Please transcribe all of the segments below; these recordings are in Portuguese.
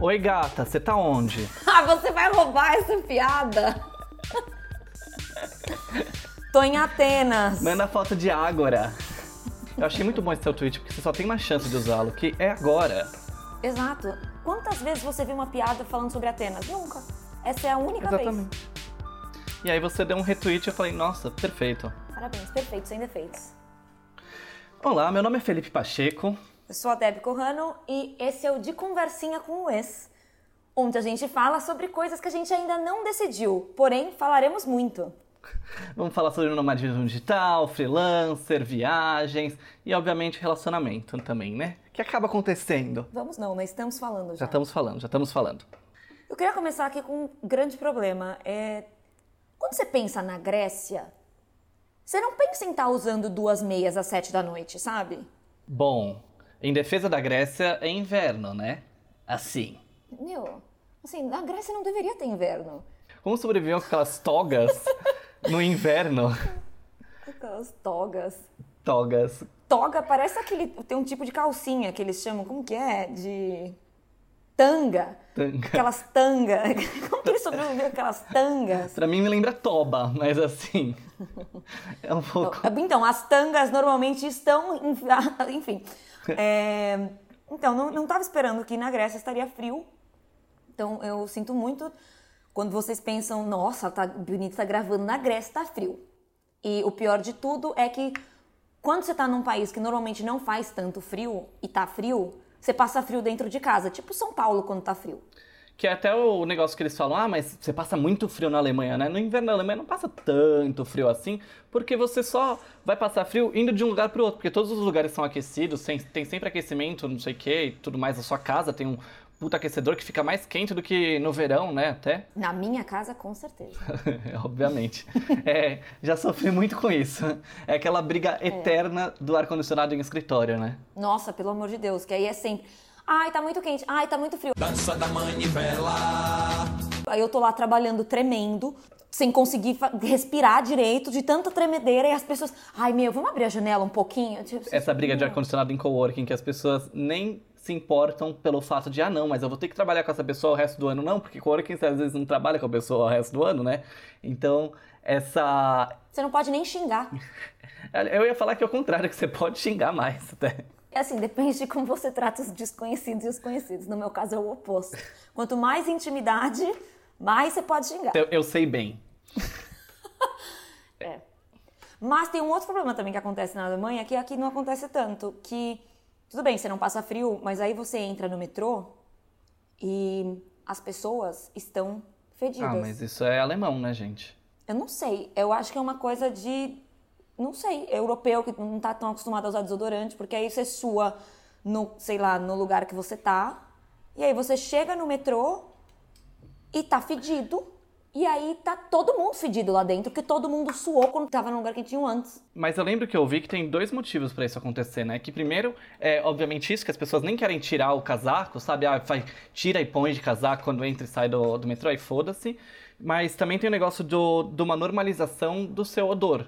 Oi, gata, você tá onde? Ah, você vai roubar essa piada? Tô em Atenas. Manda foto de Ágora. Eu achei muito bom esse seu tweet, porque você só tem uma chance de usá-lo, que é agora. Exato. Quantas vezes você viu uma piada falando sobre Atenas? Nunca. Essa é a única vez. Exatamente. E aí você deu um retweet e eu falei, nossa, perfeito. Parabéns, perfeito, sem defeitos. Olá, meu nome é Felipe Pacheco. Eu sou a Deb Corrano e esse é o De Conversinha com o Ex, onde a gente fala sobre coisas que a gente ainda não decidiu, porém falaremos muito. Vamos falar sobre nomadismo digital, freelancer, viagens e, obviamente, relacionamento também, né? Que acaba acontecendo. Vamos não, mas estamos falando já. Já estamos falando, já estamos falando. Eu queria começar aqui com um grande problema. É... Quando você pensa na Grécia, você não pensa em estar usando duas meias às sete da noite, sabe? Bom, em defesa da Grécia é inverno, né? Assim. Meu, assim, na Grécia não deveria ter inverno. Como sobreviviam com aquelas togas no inverno? Aquelas togas. Togas. Toga parece aquele. Tem um tipo de calcinha que eles chamam. Como que é? De. Tanga. Tanga. Aquelas tangas. Como que eles sobreviveram aquelas tangas? Pra mim me lembra toba, mas assim. É um pouco. Então, as tangas normalmente estão. Enfim. É, então, não, não tava esperando que na Grécia estaria frio. Então, eu sinto muito quando vocês pensam, nossa, tá bonito, tá gravando na Grécia, tá frio. E o pior de tudo é que quando você tá num país que normalmente não faz tanto frio e tá frio, você passa frio dentro de casa, tipo São Paulo quando tá frio. Que é até o negócio que eles falam, ah, mas você passa muito frio na Alemanha, né? No inverno na Alemanha não passa tanto frio assim, porque você só vai passar frio indo de um lugar para outro, porque todos os lugares são aquecidos, tem, tem sempre aquecimento, não sei o que, e tudo mais. A sua casa tem um puta aquecedor que fica mais quente do que no verão, né? Até. Na minha casa, com certeza. Obviamente. é, já sofri muito com isso. É aquela briga eterna do ar-condicionado em escritório, né? Nossa, pelo amor de Deus, que aí é sempre. Ai, tá muito quente. Ai, tá muito frio. Dança da manivela. Aí eu tô lá trabalhando tremendo, sem conseguir respirar direito, de tanta tremedeira, e as pessoas. Ai, meu, vamos abrir a janela um pouquinho? Tipo, Essa briga de ar-condicionado em coworking que as pessoas nem se importam pelo fato de, ah, não, mas eu vou ter que trabalhar com essa pessoa o resto do ano. Não, porque coworking você às vezes não trabalha com a pessoa o resto do ano, né? Então, essa. Você não pode nem xingar. Eu ia falar que é o contrário, que você pode xingar mais até. É assim, depende de como você trata os desconhecidos e os conhecidos. No meu caso é o oposto. Quanto mais intimidade, mais você pode xingar. Eu, eu sei bem. É. Mas tem um outro problema também que acontece na Alemanha, que aqui não acontece tanto, que tudo bem, você não passa frio, mas aí você entra no metrô e as pessoas estão fedidas. Ah, mas isso é alemão, né, gente? Eu não sei, eu acho que é uma coisa de, não sei, europeu que não tá tão acostumado a usar desodorante, porque aí você sua no, sei lá, no lugar que você tá, e aí você chega no metrô e tá fedido, e aí tá todo mundo fedido lá dentro, porque todo mundo suou quando tava no lugar quentinho antes. Mas eu lembro que eu vi que tem dois motivos pra isso acontecer, né? Que primeiro é, obviamente, isso, que as pessoas nem querem tirar o casaco, sabe? Ah, vai, tira e põe de casaco quando entra e sai do, do metrô e foda-se. Mas também tem o negócio do, de uma normalização do seu odor.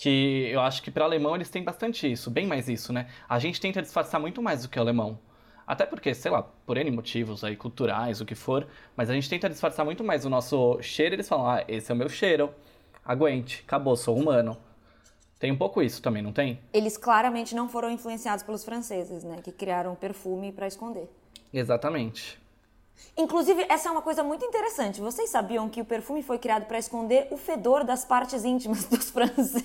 Que eu acho que para alemão eles têm bastante isso, bem mais isso, né? A gente tenta disfarçar muito mais do que o alemão. Até porque, sei lá, por N motivos aí, culturais, o que for, mas a gente tenta disfarçar muito mais o nosso cheiro, eles falam, ah, esse é o meu cheiro, aguente, acabou, sou humano. Tem um pouco isso também, não tem? Eles claramente não foram influenciados pelos franceses, né? Que criaram perfume pra esconder. Exatamente. Inclusive, essa é uma coisa muito interessante. Vocês sabiam que o perfume foi criado para esconder o fedor das partes íntimas dos franceses?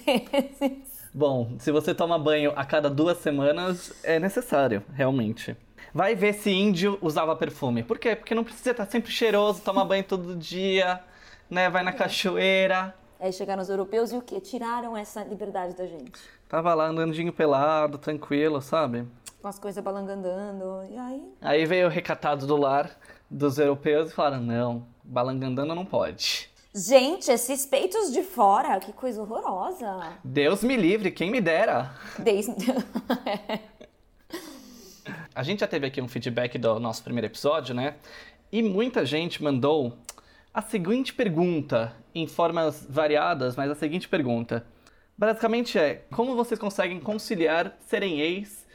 Bom, se você toma banho a cada duas semanas, é necessário, realmente. Vai ver se índio usava perfume. Por quê? Porque não precisa estar sempre cheiroso, toma banho todo dia, né? Vai na cachoeira. Aí chegaram os europeus e o quê? Tiraram essa liberdade da gente. Tava lá andandinho pelado, tranquilo, sabe? Com as coisas balangandando. E aí? Aí veio o recatado do lar dos europeus e falaram: não, balangandando não pode. Gente, esses peitos de fora, que coisa horrorosa. Deus me livre, quem me dera. Desde... A gente já teve aqui um feedback do nosso primeiro episódio, né? E muita gente mandou a seguinte pergunta, em formas variadas, mas a seguinte pergunta. Basicamente é: como vocês conseguem conciliar serem ex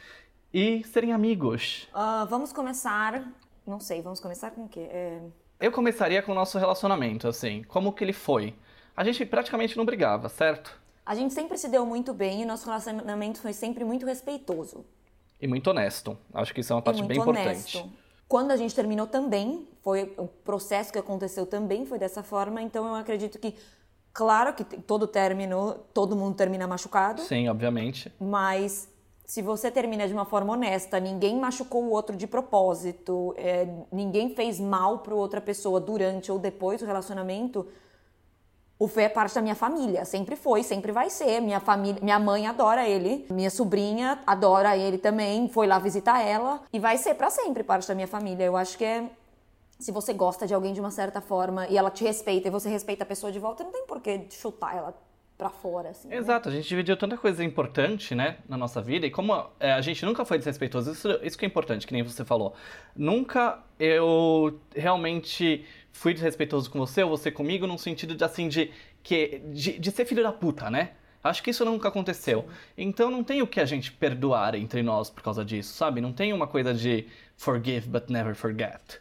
e serem amigos? Ah, vamos começar Não sei, vamos começar com o quê? É... Eu começaria com o nosso relacionamento, assim. Como que ele foi? A gente praticamente não brigava, certo? A gente sempre se deu muito bem e nosso relacionamento foi sempre muito respeitoso. E muito honesto. Acho que isso é uma parte bem honesto. importante. Quando a gente terminou também, foi o processo que aconteceu também foi dessa forma, então eu acredito que claro que todo término, todo mundo termina machucado. Sim, obviamente. Mas se você termina de uma forma honesta, ninguém machucou o outro de propósito, é, ninguém fez mal para outra pessoa durante ou depois do relacionamento, o Fê é parte da minha família, sempre foi, sempre vai ser. Minha família, minha mãe adora ele, minha sobrinha adora ele também, foi lá visitar ela e vai ser para sempre parte da minha família. Eu acho que é se você gosta de alguém de uma certa forma e ela te respeita e você respeita a pessoa de volta, não tem por que chutar ela para fora, assim. Né? Exato, né? a gente dividiu tanta coisa importante, né, na nossa vida, e como é, a gente nunca foi desrespeitoso, isso, isso que é importante, que nem você falou. Nunca eu realmente fui desrespeitoso com você ou você comigo, num sentido de assim, de, que, de, de ser filho da puta, né? Acho que isso nunca aconteceu. Então não tem o que a gente perdoar entre nós por causa disso, sabe? Não tem uma coisa de forgive but never forget.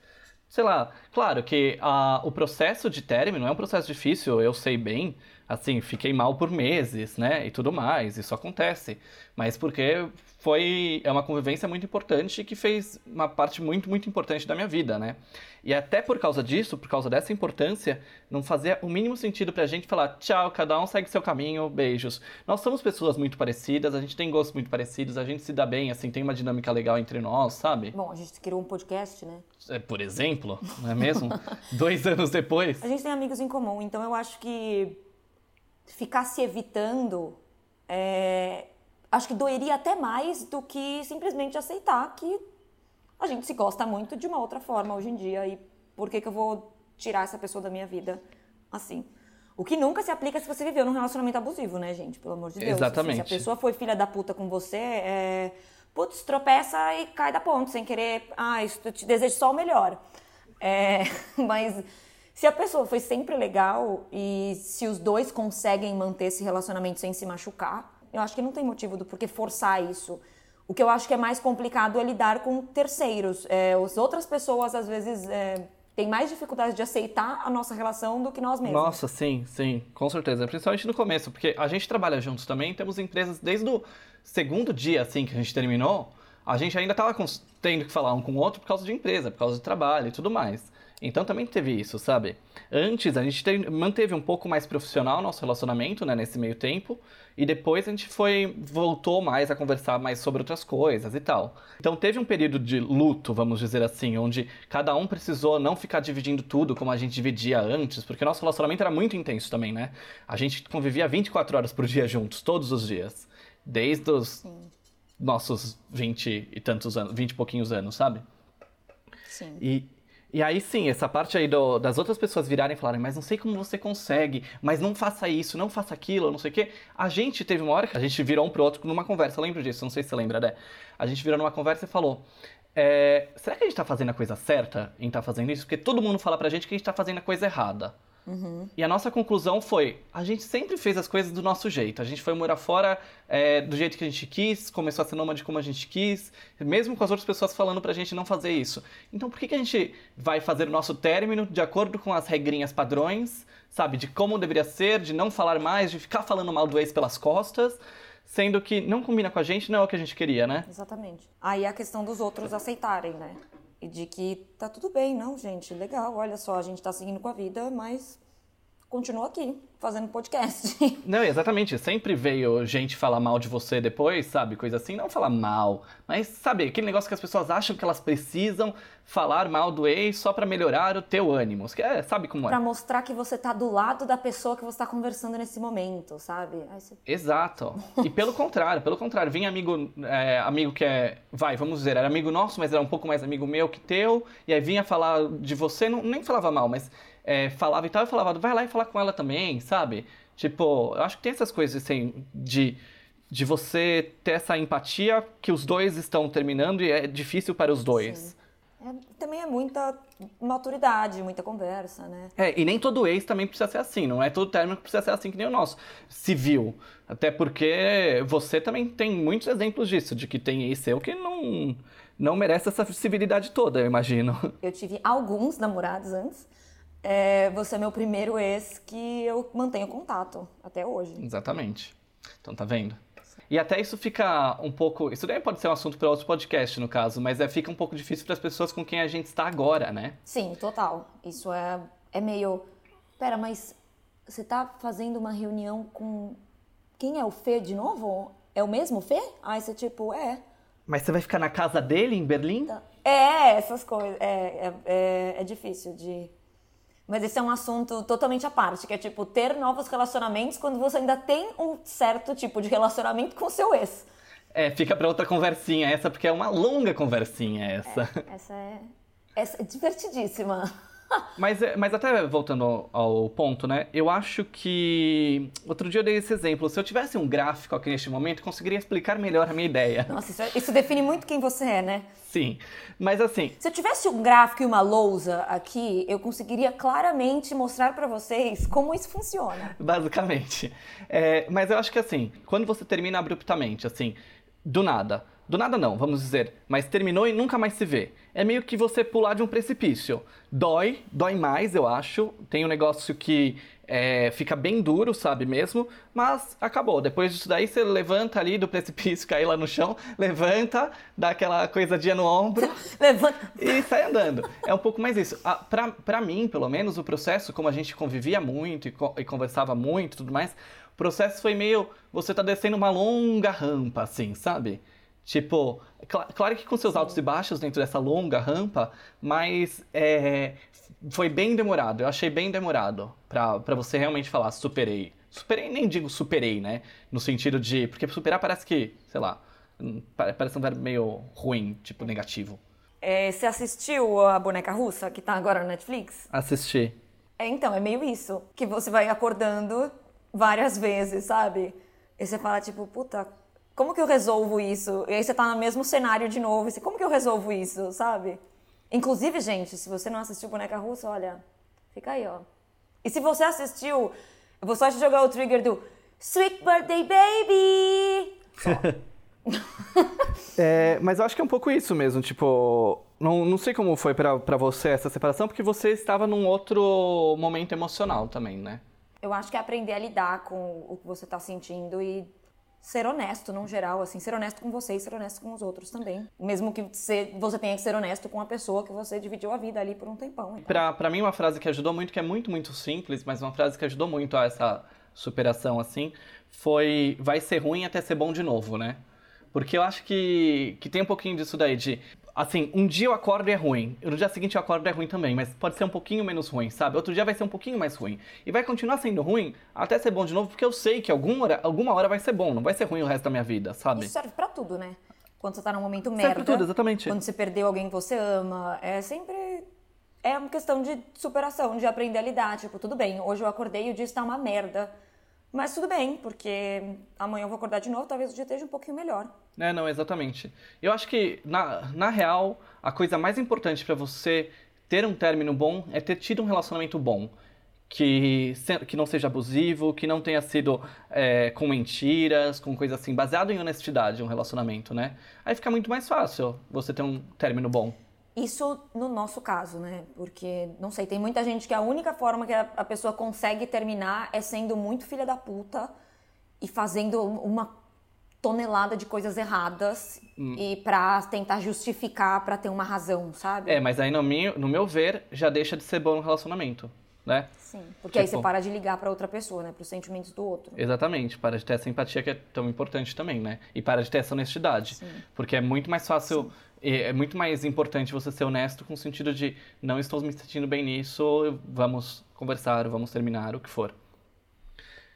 Sei lá, claro que o processo de término é um processo difícil, eu sei bem assim, fiquei mal por meses, né? E tudo mais, isso acontece. Mas porque foi é uma convivência muito importante que fez uma parte muito, muito importante da minha vida, né? E até por causa disso, por causa dessa importância, não fazia o mínimo sentido pra gente falar tchau, cada um segue seu caminho, beijos. Nós somos pessoas muito parecidas, a gente tem gostos muito parecidos, a gente se dá bem, assim, tem uma dinâmica legal entre nós, sabe? Bom, a gente criou um podcast, né? É, por exemplo, não é mesmo? Dois anos depois. A gente tem amigos em comum, então eu acho que ficar se evitando, é, acho que doeria até mais do que simplesmente aceitar que a gente se gosta muito de uma outra forma hoje em dia e por que, que eu vou tirar essa pessoa da minha vida assim? O que nunca se aplica se você viveu num relacionamento abusivo, né, gente? Pelo amor de Deus. Exatamente. Assim, se a pessoa foi filha da puta com você, é... putz, tropeça e cai da ponte, sem querer. Ah, isso, eu te desejo só o melhor. É... Mas se a pessoa foi sempre legal e se os dois conseguem manter esse relacionamento sem se machucar, eu acho que não tem motivo do porquê forçar isso. O que eu acho que é mais complicado é lidar com terceiros. É, as outras pessoas, às vezes, é, têm mais dificuldade de aceitar a nossa relação do que nós mesmos. Nossa, sim, sim, com certeza. Principalmente no começo, porque a gente trabalha juntos também, temos empresas desde o segundo dia, assim, que a gente terminou, a gente ainda estava tendo que falar um com o outro por causa de empresa, por causa de trabalho e tudo mais. Então também teve isso, sabe? Antes a gente te, manteve um pouco mais profissional nosso relacionamento, né, nesse meio tempo, e depois a gente foi voltou mais a conversar mais sobre outras coisas e tal. Então teve um período de luto, vamos dizer assim, onde cada um precisou não ficar dividindo tudo como a gente dividia antes, porque nosso relacionamento era muito intenso também, né? A gente convivia 24 horas por dia juntos, todos os dias, desde os Sim. nossos 20 e tantos anos, 20 e pouquinhos anos, sabe? Sim. E e aí sim, essa parte aí do, das outras pessoas virarem e falarem, mas não sei como você consegue, mas não faça isso, não faça aquilo, não sei o quê. A gente teve uma hora que a gente virou um pro outro numa conversa, lembro disso, não sei se você lembra, né? A gente virou numa conversa e falou, é, será que a gente tá fazendo a coisa certa em estar tá fazendo isso? Porque todo mundo fala pra gente que a gente tá fazendo a coisa errada. Uhum. E a nossa conclusão foi: a gente sempre fez as coisas do nosso jeito. A gente foi morar fora é, do jeito que a gente quis, começou a ser nômade como a gente quis, mesmo com as outras pessoas falando pra gente não fazer isso. Então por que, que a gente vai fazer o nosso término de acordo com as regrinhas padrões, sabe? De como deveria ser, de não falar mais, de ficar falando mal do ex pelas costas sendo que não combina com a gente, não é o que a gente queria, né? Exatamente. Aí a questão dos outros aceitarem, né? E de que tá tudo bem, não, gente, legal, olha só, a gente tá seguindo com a vida, mas continua aqui, fazendo podcast. Não, exatamente. Sempre veio gente falar mal de você depois, sabe? Coisa assim. Não falar mal, mas, sabe, aquele negócio que as pessoas acham que elas precisam falar mal do ex só para melhorar o teu ânimo. É, sabe como é? Pra mostrar que você tá do lado da pessoa que você tá conversando nesse momento, sabe? Você... Exato. e pelo contrário, pelo contrário. Vinha amigo, é, amigo que é, vai, vamos dizer, era amigo nosso, mas era um pouco mais amigo meu que teu, e aí vinha falar de você, não, nem falava mal, mas é, falava e tal, eu falava, vai lá e falar com ela também, sabe? Tipo, eu acho que tem essas coisas assim de, de você ter essa empatia que os dois estão terminando e é difícil para os dois. É, também é muita maturidade, muita conversa, né? É, e nem todo ex também precisa ser assim, não é todo término que precisa ser assim que nem o nosso. Civil. Até porque você também tem muitos exemplos disso, de que tem ex seu que não, não merece essa civilidade toda, eu imagino. Eu tive alguns namorados antes. É, você é meu primeiro ex que eu mantenho contato até hoje. Exatamente. Então tá vendo? E até isso fica um pouco. Isso daí pode ser um assunto para outro podcast, no caso, mas é, fica um pouco difícil para as pessoas com quem a gente está agora, né? Sim, total. Isso é, é meio. Pera, mas você tá fazendo uma reunião com. Quem é o Fê de novo? É o mesmo Fê? Aí você, tipo, é. Mas você vai ficar na casa dele em Berlim? É, essas coisas. É, é, é, é difícil de mas esse é um assunto totalmente à parte, que é tipo ter novos relacionamentos quando você ainda tem um certo tipo de relacionamento com o seu ex. É, fica para outra conversinha essa, porque é uma longa conversinha essa. É, essa é, essa é divertidíssima. Mas, é, mas até voltando ao ponto, né? Eu acho que. Outro dia eu dei esse exemplo. Se eu tivesse um gráfico aqui neste momento, conseguiria explicar melhor a minha ideia. Nossa, isso, é, isso define muito quem você é, né? Sim. Mas assim. Se eu tivesse um gráfico e uma lousa aqui, eu conseguiria claramente mostrar para vocês como isso funciona. Basicamente. É, mas eu acho que assim, quando você termina abruptamente, assim, do nada do nada não, vamos dizer, mas terminou e nunca mais se vê. É meio que você pular de um precipício. Dói, dói mais, eu acho. Tem um negócio que é, fica bem duro, sabe mesmo? Mas acabou. Depois disso daí, você levanta ali do precipício, cai lá no chão, levanta, dá aquela coisadinha no ombro levanta. e sai andando. É um pouco mais isso. Ah, pra, pra mim, pelo menos, o processo, como a gente convivia muito e, co e conversava muito e tudo mais, o processo foi meio. Você tá descendo uma longa rampa, assim, sabe? Tipo, cl claro que com seus altos e baixos dentro dessa longa rampa, mas é, foi bem demorado. Eu achei bem demorado para você realmente falar superei. Superei, nem digo superei, né? No sentido de. Porque superar parece que, sei lá, parece um verbo meio ruim, tipo negativo. É, você assistiu a boneca russa que tá agora no Netflix? Assisti. É, então, é meio isso. Que você vai acordando várias vezes, sabe? E você fala, tipo, puta, como que eu resolvo isso? E aí você tá no mesmo cenário de novo, você, como que eu resolvo isso, sabe? Inclusive, gente, se você não assistiu Boneca Russa, olha, fica aí, ó. E se você assistiu, eu vou só te jogar o trigger do Sweet Birthday Baby! é, mas eu acho que é um pouco isso mesmo, tipo, não, não sei como foi para você essa separação, porque você estava num outro momento emocional também, né? Eu acho que é aprender a lidar com o que você tá sentindo e ser honesto, no geral, assim, ser honesto com você e ser honesto com os outros também. Mesmo que você, você tenha que ser honesto com a pessoa que você dividiu a vida ali por um tempão. Então. Pra, pra mim, uma frase que ajudou muito, que é muito, muito simples, mas uma frase que ajudou muito a essa superação, assim, foi vai ser ruim até ser bom de novo, né? Porque eu acho que, que tem um pouquinho disso daí, de assim, um dia eu acordo e é ruim, no dia seguinte eu acordo e é ruim também, mas pode ser um pouquinho menos ruim, sabe? Outro dia vai ser um pouquinho mais ruim. E vai continuar sendo ruim até ser bom de novo, porque eu sei que alguma hora, alguma hora vai ser bom, não vai ser ruim o resto da minha vida, sabe? Isso serve pra tudo, né? Quando você tá num momento merda. Serve pra tudo, exatamente. Quando você perdeu alguém que você ama, é sempre. É uma questão de superação, de aprender a lidar. Tipo, tudo bem, hoje eu acordei e o dia está uma merda mas tudo bem, porque amanhã eu vou acordar de novo, talvez o dia esteja um pouquinho melhor. É, não, exatamente. Eu acho que, na, na real, a coisa mais importante para você ter um término bom é ter tido um relacionamento bom. Que, que não seja abusivo, que não tenha sido é, com mentiras, com coisa assim, baseado em honestidade, um relacionamento, né? Aí fica muito mais fácil você ter um término bom. Isso no nosso caso, né? Porque, não sei, tem muita gente que a única forma que a, pessoa consegue terminar é sendo muito filha da puta e fazendo uma tonelada de coisas erradas hum. e pra tentar justificar, pra ter uma razão, sabe? É, mas aí no meu, no meu ver, já deixa de ser bom no relacionamento, né? Sim, porque tipo... aí você para de ligar para outra pessoa, né? Pros sentimentos do outro. Exatamente, para de ter essa empatia que é tão importante também, né? E para de ter essa honestidade. Sim. Porque é muito mais fácil... Sim é muito mais importante você ser honesto com o sentido de não estou me sentindo bem nisso, vamos conversar, vamos terminar, o que for.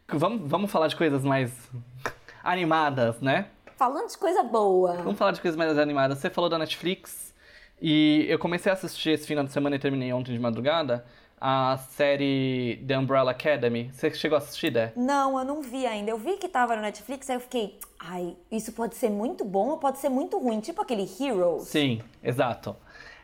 Vamos, vamos falar de coisas mais animadas, né? Falando de coisa boa. Vamos falar de coisas mais animadas. Você falou da Netflix e eu comecei a assistir esse final de semana e terminei ontem de madrugada a série The Umbrella Academy. Você chegou a assistir, Dé? Não, eu não vi ainda. Eu vi que tava no Netflix, aí eu fiquei, ai, isso pode ser muito bom ou pode ser muito ruim, tipo aquele Heroes. Sim, exato.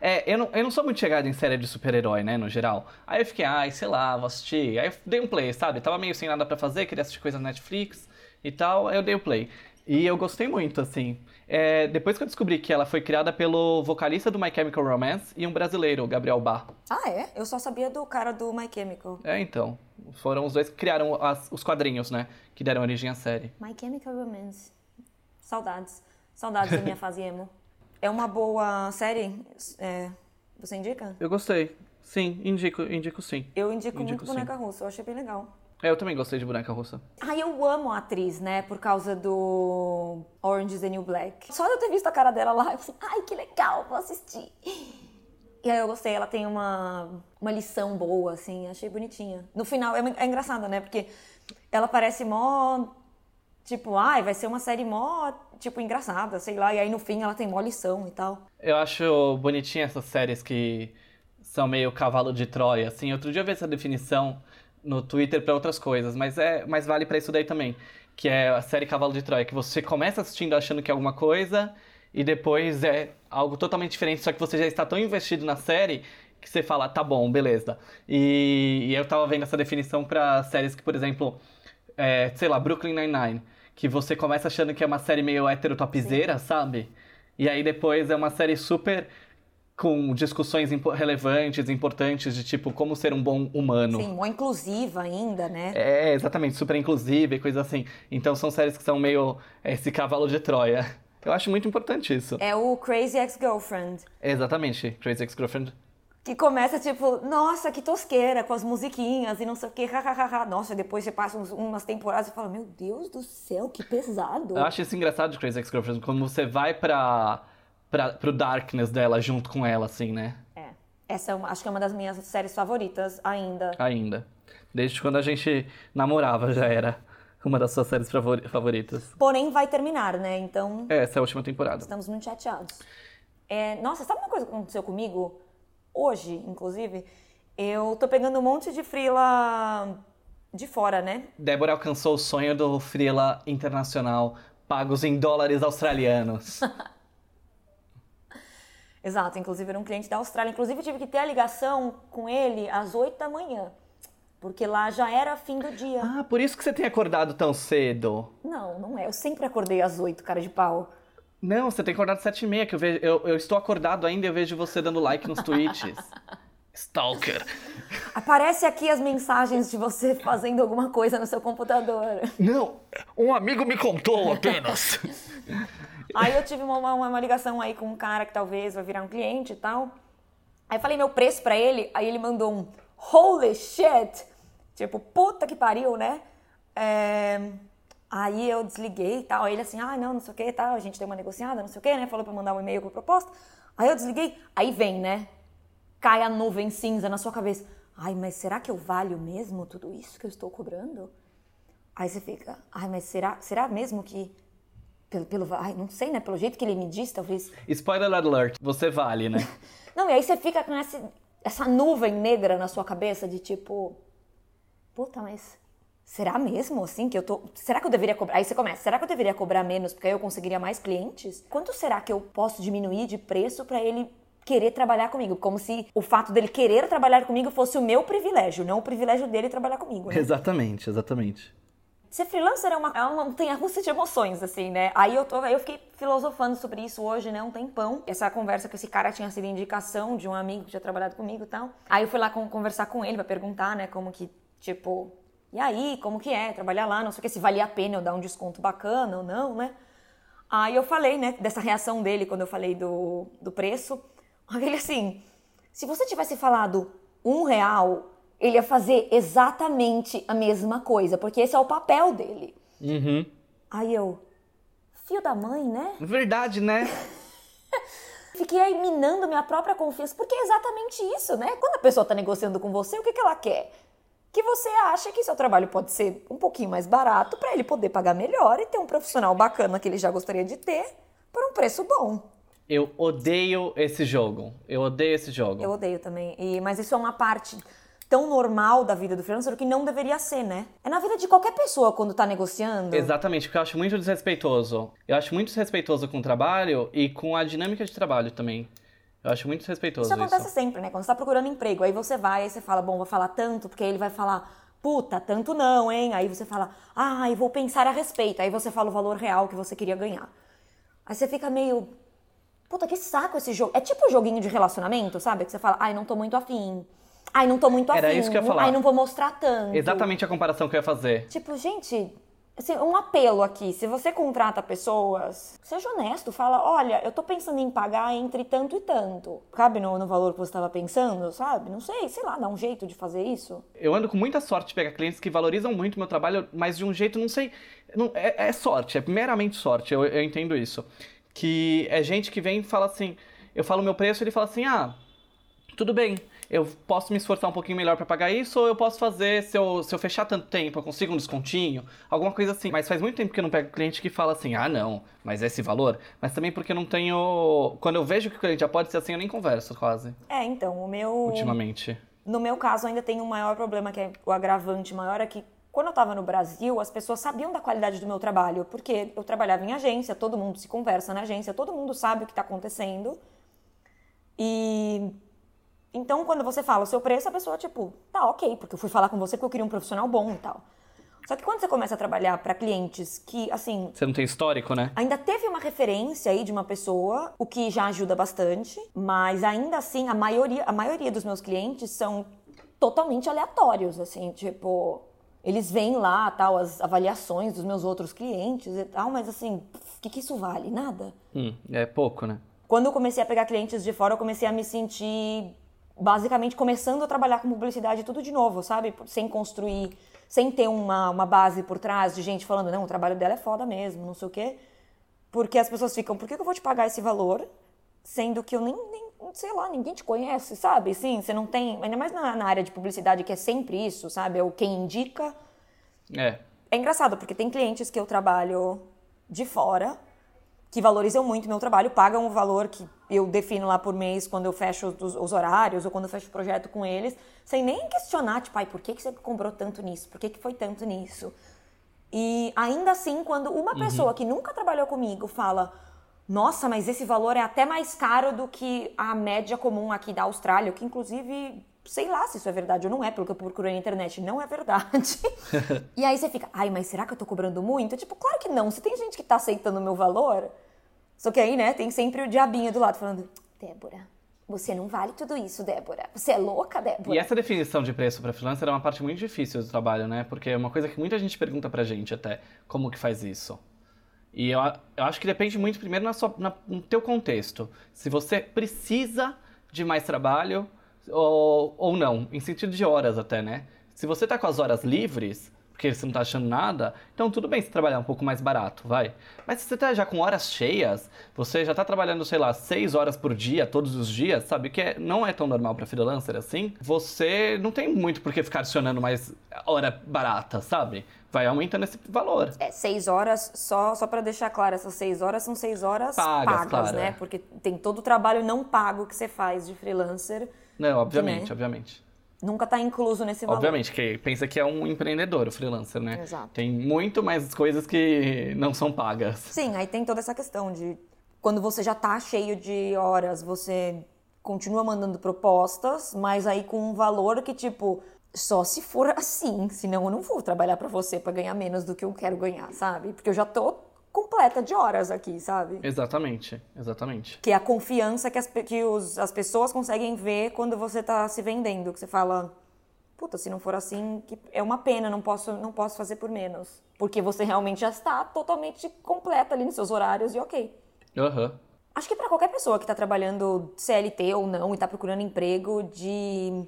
É, eu não, eu não sou muito chegado em série de super-herói, né, no geral. Aí eu fiquei, ai, sei lá, vou assistir. Aí eu dei um play, sabe? Tava meio sem nada pra fazer, queria assistir coisa na Netflix e tal, aí eu dei o play. E eu gostei muito, assim. É, depois que eu descobri que ela foi criada pelo vocalista do My Chemical Romance e um brasileiro, Gabriel Bar. Ah, é? Eu só sabia do cara do My Chemical. É, então. Foram os dois que criaram as- os quadrinhos, né? Que deram origem à série. My Chemical Romance. Saudades. Saudades da minha fase emo. É uma boa série? É, você indica? Eu gostei. Sim, indico, indico sim. Eu indico, Indico muito sim. Boneca Russa, eu achei bem legal. É, eu também gostei de Boneca Russa. Ai, eu amo a atriz, né? Por causa do Orange is the New Black. Só de eu ter visto a cara dela lá, eu falei, ai, que legal, vou assistir. E aí eu gostei, ela tem uma, uma lição boa, assim, achei bonitinha. No final, é, é engraçado, né? Porque ela parece mó, tipo, ai, vai ser uma série mó, tipo, engraçada, sei lá. E aí no fim ela tem mó lição e tal. Eu acho bonitinha essas séries que são meio cavalo de Troia, assim. Outro dia eu vi essa definição no Twitter pra outras coisas, mas é, mas vale pra isso daí também, que é a série Cavalo de Troia, que você começa assistindo achando que é alguma coisa e depois é algo totalmente diferente, só que você já está tão investido na série que você fala, tá bom, beleza. E, e eu tava vendo essa definição pra séries que, por exemplo, é, sei lá, Brooklyn Nine-Nine, que você começa achando que é uma série meio heterotopzeira, sabe? E aí depois é uma série super com discussões impo- relevantes, importantes, de tipo, como ser um bom humano. Sim, mó inclusiva ainda, né? É, exatamente, super inclusiva e coisa assim. Então são séries que são meio esse cavalo de Troia. Eu acho muito importante isso. É o Crazy Ex-Girlfriend. Exatamente, Crazy Ex-Girlfriend. Que começa tipo, nossa, que tosqueira, com as musiquinhas e não sei o que, hahaha. Nossa, depois você passa uns- umas temporadas e fala, meu Deus do céu, que pesado. Eu acho isso engraçado de Crazy Ex-Girlfriend, como você vai pra, pra, pro darkness dela junto com ela, assim, né? É. Essa é uma- acho que é uma das minhas séries favoritas ainda. Ainda. Desde quando a gente namorava já era uma das suas séries favori- favoritas. Porém, vai terminar, né? Então, É, essa é a última temporada. estamos muito chateados. É, nossa, sabe uma coisa que aconteceu comigo? Hoje, inclusive, eu tô pegando um monte de frila de fora, né? Débora alcançou o sonho do Freela internacional, pagos em dólares australianos. Exato, inclusive era um cliente da Austrália. Inclusive tive que ter a ligação com ele às 8 da manhã, porque lá já era fim do dia. ah, por isso que você tem acordado tão cedo. Não, não é. Eu sempre acordei às 8, cara de pau. Não, você tem acordado às sete e meia, que eu, vejo, eu, eu estou acordado ainda e eu vejo você dando like nos tweets. Stalker. Aparece aqui as mensagens de você fazendo alguma coisa no seu computador. Não, um amigo me contou apenas. Aí eu tive uma, uma, uma ligação aí com um cara que talvez vai virar um cliente e tal. Aí eu falei meu preço pra ele, aí ele mandou um holy shit. Tipo, puta que pariu, né? É, Aí eu desliguei e tal. Aí ele assim, ah, não, não sei o que tal. A gente deu uma negociada, não sei o que, né? Falou pra mandar um e-mail com proposta. Aí eu desliguei. Aí vem, né? Cai a nuvem cinza na sua cabeça. Ai, mas será que eu valho mesmo tudo isso que eu estou cobrando? Aí você fica, ai, mas será, será mesmo que. Pelo, pelo, ai, não sei, né? Pelo jeito que ele me disse, talvez. Spoiler alert, você vale, né? Não, e aí você fica com esse, essa nuvem negra na sua cabeça de tipo. Puta, mas. Será mesmo assim que eu tô. Será que eu deveria cobrar? Aí você começa, será que eu deveria cobrar menos porque aí eu conseguiria mais clientes? Quanto será que eu posso diminuir de preço pra ele querer trabalhar comigo? Como se o fato dele querer trabalhar comigo fosse o meu privilégio, não o privilégio dele trabalhar comigo. Né? exatamente, exatamente. Ser freelancer é uma, é uma montanha-russa de emoções, assim, né? Aí eu, tô, aí eu fiquei filosofando sobre isso hoje, né? Um tempão. Essa conversa com esse cara tinha sido indicação de um amigo que tinha trabalhado comigo e tal. Aí eu fui lá com- conversar com ele pra perguntar, né? Como que, tipo... E aí, como que é trabalhar lá? Não sei o que, se valia a pena eu dar um desconto bacana ou não, né? Aí eu falei, né? Dessa reação dele quando eu falei do, do preço. Ele assim... Se você tivesse falado um real, ele ia fazer exatamente a mesma coisa, porque esse é o papel dele. Uhum. Aí eu, fio da mãe, né? Verdade, né? Fiquei aí minando minha própria confiança, porque é exatamente isso, né? Quando a pessoa tá negociando com você, o que, que ela quer? Que você acha que seu trabalho pode ser um pouquinho mais barato para ele poder pagar melhor e ter um profissional bacana que ele já gostaria de ter por um preço bom. Eu odeio esse jogo. Eu odeio esse jogo. Eu odeio também. E, mas isso é uma parte tão normal da vida do freelancer que não deveria ser, né? É na vida de qualquer pessoa quando tá negociando. Exatamente, porque eu acho muito desrespeitoso. Eu acho muito desrespeitoso com o trabalho e com a dinâmica de trabalho também. Eu acho muito desrespeitoso isso. acontece isso. sempre, né? Quando você tá procurando emprego, aí você vai, aí você fala, bom, vou falar tanto, porque aí ele vai falar, puta, tanto não, hein? Aí você fala, ah, vou pensar a respeito. Aí você fala o valor real que você queria ganhar. Aí você fica meio, puta, que saco esse jogo. É tipo um joguinho de relacionamento, sabe? Que você fala, ai, não tô muito afim. Ai, não tô muito afim. Era isso que eu ia falar. Ai, não vou mostrar tanto. Exatamente a comparação que eu ia fazer. Tipo, gente, assim, um apelo aqui. Se você contrata pessoas, seja honesto. Fala, olha, eu tô pensando em pagar entre tanto e tanto. Cabe no, no valor que você estava pensando, sabe? Não sei, sei lá, dá um jeito de fazer isso. Eu ando com muita sorte de pegar clientes que valorizam muito o meu trabalho, mas de um jeito, não sei... Não, é, é, sorte, é meramente sorte, eu, eu entendo isso. Que é gente que vem e fala assim... Eu falo o meu preço ele fala assim, ah, tudo bem eu posso me esforçar um pouquinho melhor para pagar isso, ou eu posso fazer, se eu, se eu fechar tanto tempo, eu consigo um descontinho, alguma coisa assim. Mas faz muito tempo que eu não pego cliente que fala assim, ah, não, mas esse valor. Mas também porque eu não tenho. Quando eu vejo que o cliente já pode ser assim, eu nem converso quase. É, então, o meu. Ultimamente. No meu caso, ainda tem um maior problema, que é o agravante maior, é que quando eu estava no Brasil, as pessoas sabiam da qualidade do meu trabalho, porque eu trabalhava em agência, todo mundo se conversa na agência, todo mundo sabe o que está acontecendo. E então, quando você fala o seu preço, a pessoa, tipo, tá ok, porque eu fui falar com você porque eu queria um profissional bom e tal. Só que quando você começa a trabalhar para clientes que, assim. Você não tem histórico, né? Ainda teve uma referência aí de uma pessoa, o que já ajuda bastante, mas ainda assim, a maioria, a maioria dos meus clientes são totalmente aleatórios, assim, tipo. Eles veem lá, tal, as avaliações dos meus outros clientes e tal, mas assim, o que, que isso vale? Nada. Hum, é pouco, né? Quando eu comecei a pegar clientes de fora, eu comecei a me sentir basicamente começando a trabalhar com publicidade tudo de novo, sabe? Sem construir, sem ter uma, uma base por trás de gente falando, não, o trabalho dela é foda mesmo, não sei o quê. Porque as pessoas ficam, por que eu vou te pagar esse valor? Sendo que eu nem, nem sei lá, ninguém te conhece, sabe? Sim, você não tem, ainda mais na, na área de publicidade que é sempre isso, sabe? É o quem indica. É. É engraçado, porque tem clientes que eu trabalho de fora que valorizam muito meu trabalho, pagam o valor que eu defino lá por mês quando eu fecho os, os, horários ou quando eu fecho o projeto com eles, sem nem questionar, tipo, ai, por que, que você comprou tanto nisso? Por que, que foi tanto nisso? E ainda assim, quando uma uhum. pessoa que nunca trabalhou comigo fala, nossa, mas esse valor é até mais caro do que a média comum aqui da Austrália, que inclusive sei lá se isso é verdade ou não é, pelo que eu procurei na internet, não é verdade. e aí você fica, ai, mas será que eu tô cobrando muito? Tipo, claro que não. Se tem gente que tá aceitando o meu valor, só que aí, né, tem sempre o diabinho do lado falando, Débora, você não vale tudo isso, Débora. Você é louca, Débora. E essa definição de preço para freelancer é uma parte muito difícil do trabalho, né? Porque é uma coisa que muita gente pergunta pra gente até, como que faz isso? E eu, eu acho que depende muito, primeiro, na sua, na, no teu contexto. Se você precisa de mais trabalho, ou, ou não, em sentido de horas até, né? Se você tá com as horas livres, porque você não tá achando nada, então tudo bem se trabalhar um pouco mais barato, vai. Mas se você tá já com horas cheias, você já tá trabalhando, sei lá, seis horas por dia, todos os dias, sabe? Que é, não é tão normal para freelancer assim. Você não tem muito por que ficar adicionando mais hora barata, sabe? Vai aumentando esse valor. É, seis horas, só, só para deixar claro, essas seis horas são seis horas pagas, pagas claro, né? É. Porque tem todo o trabalho não pago que você faz de freelancer. Não, obviamente, né? obviamente. Nunca está incluso nesse valor. Obviamente, que pensa que é um empreendedor, o freelancer, né? Exato. Tem muito mais coisas que não são pagas. Sim, aí tem toda essa questão de quando você já está cheio de horas, você continua mandando propostas, mas aí com um valor que, tipo, só se for assim, senão eu não vou trabalhar para você para ganhar menos do que eu quero ganhar, sabe? Porque eu já tô completa de horas aqui, sabe? Exatamente, exatamente. Que é a confiança que, as, que os, as pessoas conseguem ver quando você tá se vendendo, que você fala, puta, se não for assim, é uma pena, não posso, não posso fazer por menos. Porque você realmente já está totalmente completa ali nos seus horários e ok. Aham. Uhum. Acho que para qualquer pessoa que está trabalhando CLT ou não e está procurando emprego, de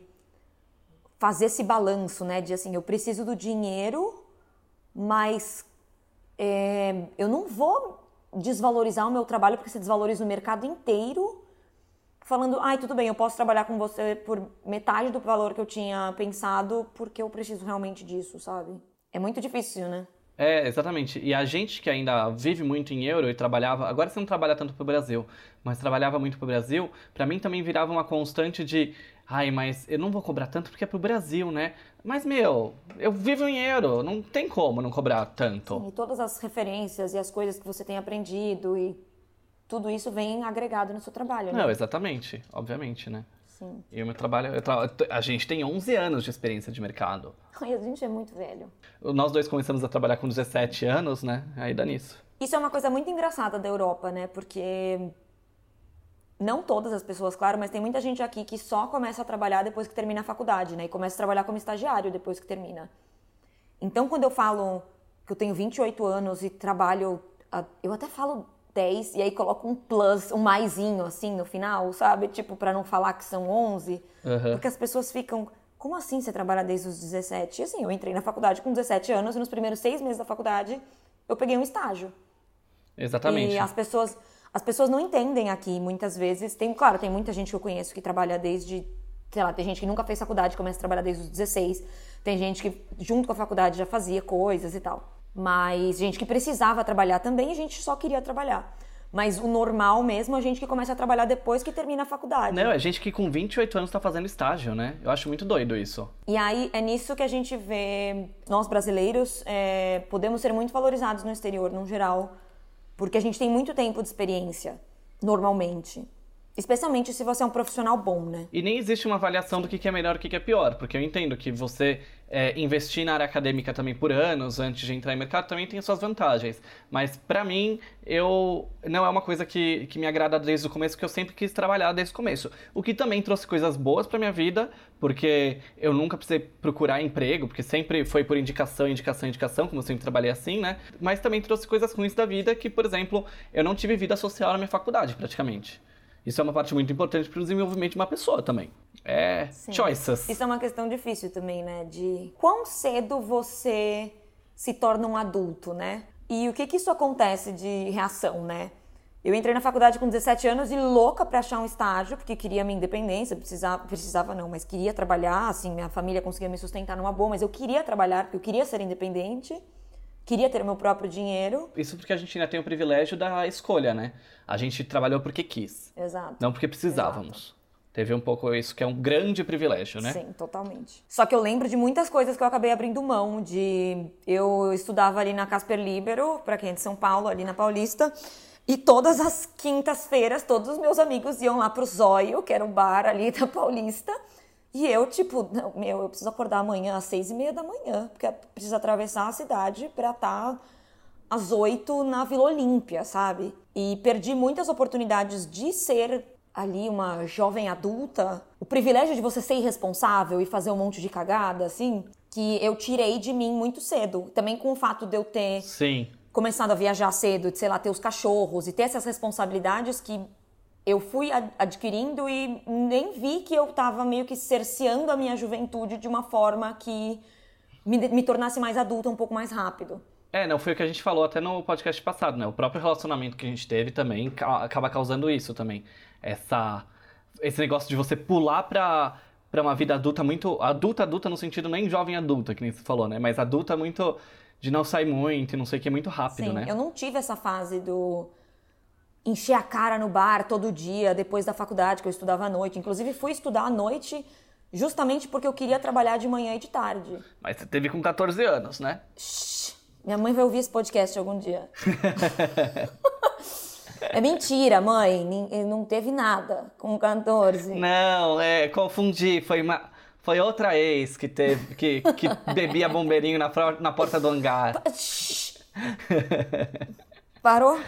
fazer esse balanço, né? De assim, eu preciso do dinheiro, mas é, eu não vou desvalorizar o meu trabalho porque se desvaloriza o mercado inteiro, falando, ai, tudo bem, eu posso trabalhar com você por metade do valor que eu tinha pensado porque eu preciso realmente disso, sabe? É muito difícil, né? É, exatamente. E a gente que ainda vive muito em euro e trabalhava, agora você não trabalha tanto pro Brasil, mas trabalhava muito pro Brasil, para mim também virava uma constante de, ai, mas eu não vou cobrar tanto porque é pro Brasil, né? Mas meu, eu vivo em euro, não tem como não cobrar tanto. Sim, e todas as referências e as coisas que você tem aprendido e tudo isso vem agregado no seu trabalho, né? Não, exatamente, obviamente, né? Sim. E o meu trabalho, tra... a gente tem 11 anos de experiência de mercado. Ai, a gente é muito velho. Nós dois começamos a trabalhar com 17 anos, né? Aí dá nisso. Isso é uma coisa muito engraçada da Europa, né? Porque não todas as pessoas, claro, mas tem muita gente aqui que só começa a trabalhar depois que termina a faculdade, né? E começa a trabalhar como estagiário depois que termina. Então, quando eu falo que eu tenho 28 anos e trabalho, eu até falo 10 e aí coloco um plus, um maisinho assim no final, sabe? Tipo, para não falar que são 11. Uhum. Porque as pessoas ficam, como assim você trabalha desde os 17? E assim, eu entrei na faculdade com 17 anos e nos primeiros seis meses da faculdade eu peguei um estágio. Exatamente. E as pessoas, as pessoas não entendem aqui muitas vezes. Tem, claro, tem muita gente que eu conheço que trabalha desde, sei lá, tem gente que nunca fez faculdade, começa a trabalhar desde os 16. Tem gente que junto com a faculdade já fazia coisas e tal. Mas gente que precisava trabalhar também, a gente só queria trabalhar. Mas o normal mesmo é a gente que começa a trabalhar depois que termina a faculdade. Não, é gente que com 28 anos está fazendo estágio, né? Eu acho muito doido isso. E aí é nisso que a gente vê, nós brasileiros, é, podemos ser muito valorizados no exterior, no geral, porque a gente tem muito tempo de experiência, normalmente. Especialmente se você é um profissional bom, né? E nem existe uma avaliação do que é melhor e o que é pior, porque eu entendo que você é, investir na área acadêmica também por anos antes de entrar em mercado também tem suas vantagens. Mas para mim, eu não é uma coisa que, que me agrada desde o começo, porque eu sempre quis trabalhar desde o começo. O que também trouxe coisas boas para minha vida, porque eu nunca precisei procurar emprego, porque sempre foi por indicação, indicação, indicação, como eu sempre trabalhei assim, né? Mas também trouxe coisas ruins da vida, que, por exemplo, eu não tive vida social na minha faculdade, praticamente. Isso é uma parte muito importante para o desenvolvimento de uma pessoa também. É Sim. choices. Isso é uma questão difícil também, né? De quão cedo você se torna um adulto, né? E o que que isso acontece de reação, né? Eu entrei na faculdade com 17 anos e louca para achar um estágio, porque queria minha independência, precisava, precisava não, mas queria trabalhar, assim, minha família conseguia me sustentar numa boa, mas eu queria trabalhar, porque eu queria ser independente queria ter o meu próprio dinheiro. Isso porque a gente ainda tem o privilégio da escolha, né? A gente trabalhou porque quis. Exato. Não porque precisávamos. Exato. Teve um pouco isso que é um grande privilégio, né? Sim, totalmente. Só que eu lembro de muitas coisas que eu acabei abrindo mão de eu estudava ali na Casper Libero, para quem é de São Paulo, ali na Paulista, e todas as quintas-feiras todos os meus amigos iam lá pro Zóio, que era um bar ali da Paulista. E eu, tipo, não, meu, eu preciso acordar amanhã às seis e meia da manhã, porque eu preciso atravessar a cidade para estar tá às oito na Vila Olímpia, sabe? E perdi muitas oportunidades de ser ali uma jovem adulta. O privilégio de você ser irresponsável e fazer um monte de cagada, assim, que eu tirei de mim muito cedo. Também com o fato de eu ter Sim. começado a viajar cedo, de, sei lá, ter os cachorros e ter essas responsabilidades que eu fui adquirindo e nem vi que eu estava meio que cerceando a minha juventude de uma forma que me, me, tornasse mais adulta um pouco mais rápido. É, não, foi o que a gente falou até no podcast passado, né? O próprio relacionamento que a gente teve também acaba causando isso também. Essa, esse negócio de você pular pra, pra uma vida adulta muito. Adulta, adulta no sentido nem jovem adulta, que nem você falou, né? Mas adulta muito. de não sair muito e não sei o que, muito rápido, Sim, né? Eu não tive essa fase do encher a cara no bar todo dia, depois da faculdade, que eu estudava à noite. Inclusive, fui estudar à noite justamente porque eu queria trabalhar de manhã e de tarde. Mas você teve com 14 anos, né? Shhh, minha mãe vai ouvir esse podcast algum dia. é mentira, mãe. Não teve nada com 14. Não, é, confundi. Foi uma. Foi outra ex que teve que, que bebia bombeirinho na, na porta do hangar. Parou?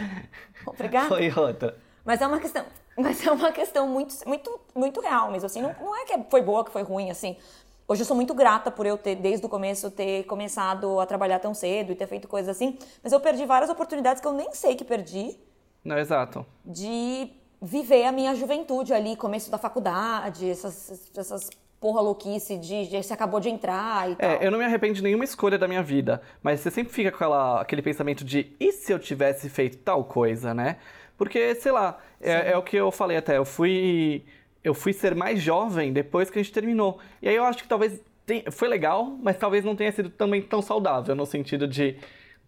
Obrigada. Foi outra. Mas é uma questão, mas é uma questão muito, muito, muito real mesmo, assim. Não, não é que foi boa, que foi ruim, assim. Hoje eu sou muito grata por eu ter, desde o começo, ter começado a trabalhar tão cedo e ter feito coisas assim. Mas eu perdi várias oportunidades que eu nem sei que perdi. Não, exato. De viver a minha juventude ali, começo da faculdade, essas, essas porra louquice de, de você acabou de entrar e é, tal. É, eu não me arrependo de nenhuma escolha da minha vida, mas você sempre fica com aquela, aquele pensamento de e se eu tivesse feito tal coisa, né? Porque, sei lá, é, é, o que eu falei até, eu fui eu fui ser mais jovem depois que a gente terminou. E aí eu acho que talvez tem, foi legal, mas talvez não tenha sido também tão saudável no sentido de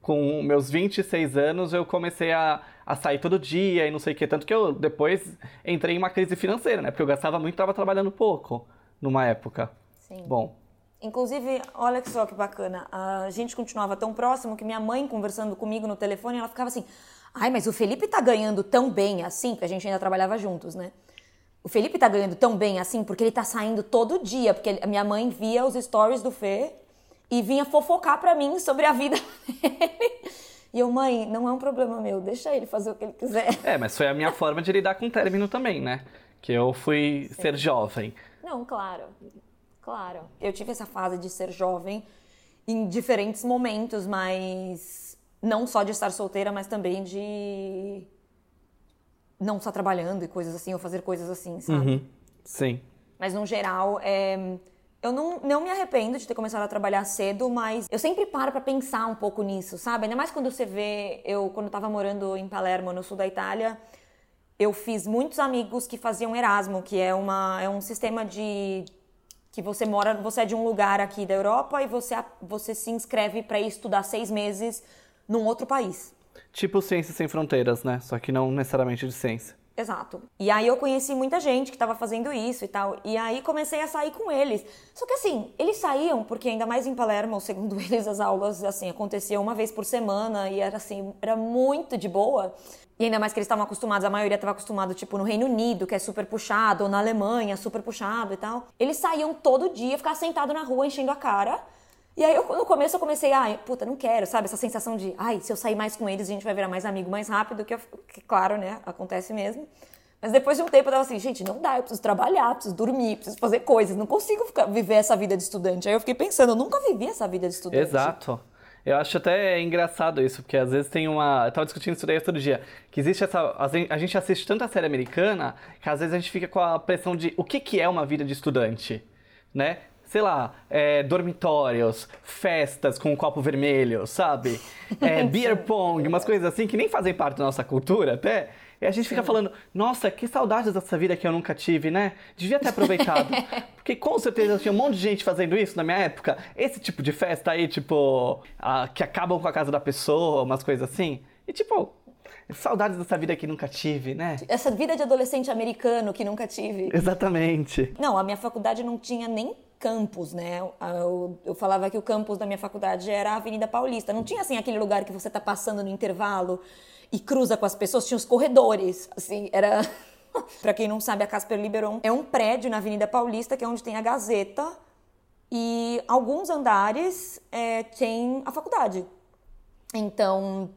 com meus 26 anos, eu comecei a, a sair todo dia e não sei o que. Tanto que eu depois entrei em uma crise financeira, né? Porque eu gastava muito e estava trabalhando pouco numa época. Sim. Bom, Inclusive, olha só que bacana, a gente continuava tão próximo que minha mãe conversando comigo no telefone, ela ficava assim: "Ai, mas o Felipe tá ganhando tão bem assim", porque a gente ainda trabalhava juntos, né? O Felipe tá ganhando tão bem assim porque ele tá saindo todo dia, porque a minha mãe via os stories do Fê e vinha fofocar pra mim sobre a vida dele. E eu, mãe, não é um problema meu, deixa ele fazer o que ele quiser. é, mas foi a minha forma de lidar com o término também, né? Que eu fui ser jovem. Não, claro. Claro. Eu tive essa fase de ser jovem em diferentes momentos, mas não só de estar solteira, mas também de não estar trabalhando e coisas assim, ou fazer coisas assim, sabe? Uhum. Sim. Mas no geral, é... eu não, não me arrependo de ter começado a trabalhar cedo, mas eu sempre paro pra pensar um pouco nisso, sabe? Ainda mais quando você vê, eu quando tava morando em Palermo, no sul da Itália, eu fiz muitos amigos que faziam Erasmo, que é, uma, é um sistema de que você mora, você é de um lugar aqui da Europa e você, você se inscreve para estudar seis meses num outro país. Tipo Ciências Sem Fronteiras, né? Só que não necessariamente de ciência. Exato. E aí eu conheci muita gente que estava fazendo isso e tal. E aí comecei a sair com eles. Só que assim, eles saíam porque ainda mais em Palermo, segundo eles, as aulas assim aconteciam uma vez por semana e era assim, era muito de boa. E ainda mais que eles estavam acostumados, a maioria estava acostumado, tipo, no Reino Unido, que é super puxado, ou na Alemanha, super puxado e tal. Eles saíam todo dia, ficar sentado na rua, enchendo a cara. E aí, eu, no começo, eu comecei, ai, puta, não quero, sabe? Essa sensação de, ai, se eu sair mais com eles, a gente vai virar mais amigo mais rápido, que, eu, que claro, né, acontece mesmo. Mas depois de um tempo eu tava assim, gente, não dá, eu preciso trabalhar, preciso dormir, preciso fazer coisas, não consigo ficar, viver essa vida de estudante. Aí eu fiquei pensando, eu nunca vivi essa vida de estudante. Exato. Eu acho até engraçado isso, porque às vezes tem uma. Eu tava discutindo isso daí outro dia. Que existe essa. A gente assiste tanta série americana que às vezes a gente fica com a pressão de o que, que é uma vida de estudante, né? Sei lá, é, dormitórios, festas com um copo vermelho, sabe? É, beer pong, umas coisas assim que nem fazem parte da nossa cultura até. E a gente fica falando, nossa, que saudades dessa vida que eu nunca tive, né? Devia ter aproveitado. Porque com certeza tinha um monte de gente fazendo isso na minha época. Esse tipo de festa aí, tipo, a, que acabam com a casa da pessoa, umas coisas assim. E tipo, saudades dessa vida que nunca tive, né? Essa vida de adolescente americano que nunca tive. Exatamente. Não, a minha faculdade não tinha nem campus, né? Eu, eu, falava que o campus da minha faculdade era a Avenida Paulista. Não tinha assim aquele lugar que você tá passando no intervalo e cruza com as pessoas, tinha os corredores, assim, era... para quem não sabe, a Casper Liberon é um prédio na Avenida Paulista, que é onde tem a Gazeta, e alguns andares é, tem a faculdade. Então,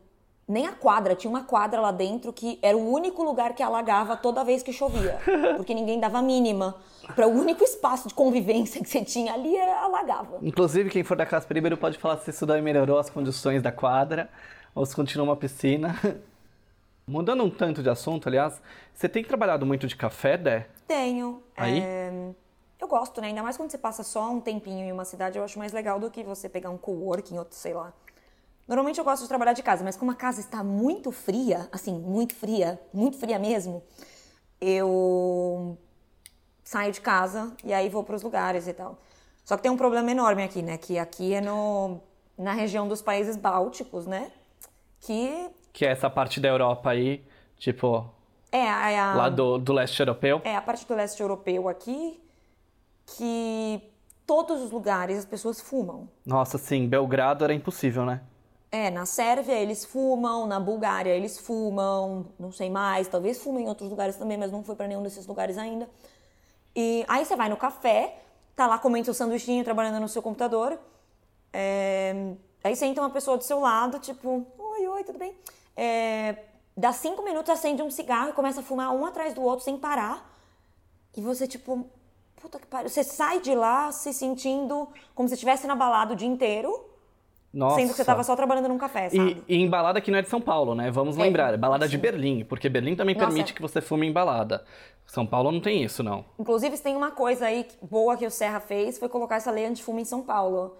nem a quadra, tinha uma quadra lá dentro que era o único lugar que alagava toda vez que chovia, porque ninguém dava mínima. Para o único espaço de convivência que você tinha ali era alagava. Inclusive, quem for da Casper Libero pode falar se isso daí melhorou as condições da quadra ou se continua uma piscina. Mudando um tanto de assunto, aliás, você tem trabalhado muito de café, Dé? Tenho. Aí? É... Eu gosto, né? Ainda mais quando você passa só um tempinho em uma cidade, eu acho mais legal do que você pegar um coworking, outro, sei lá. Normalmente eu gosto de trabalhar de casa, mas como a casa está muito fria, assim, muito fria, muito fria mesmo, eu saio de casa e aí vou para os lugares e tal. Só que tem um problema enorme aqui, né? Que aqui é no, na região dos países bálticos, né? Que. Que é essa parte da Europa aí, tipo. É, é a. Lá do, do leste europeu? É, a parte do leste europeu aqui, que todos os lugares as pessoas fumam. Nossa, sim, Belgrado era impossível, né? É, na Sérvia eles fumam, na Bulgária eles fumam, não sei mais, talvez fumem em outros lugares também, mas não foi para nenhum desses lugares ainda. E aí você vai no café, tá lá comendo seu sanduichinho, trabalhando no seu computador. É... Aí senta uma pessoa do seu lado, tipo, oi, oi, tudo bem? É... Dá cinco minutos, acende um cigarro e começa a fumar um atrás do outro sem parar. E você, tipo, puta que pariu. Você sai de lá se sentindo como se estivesse na balada o dia inteiro. Nossa. Sendo que você estava só trabalhando num café, sabe? E, e, em balada que não é de São Paulo, né? Vamos É, lembrar, balada de sim. Berlim, porque Berlim também Nossa. permite que você fume em balada. São Paulo não tem isso, não. Inclusive, tem uma coisa aí boa que o Serra fez, foi colocar essa lei antifumo em São Paulo.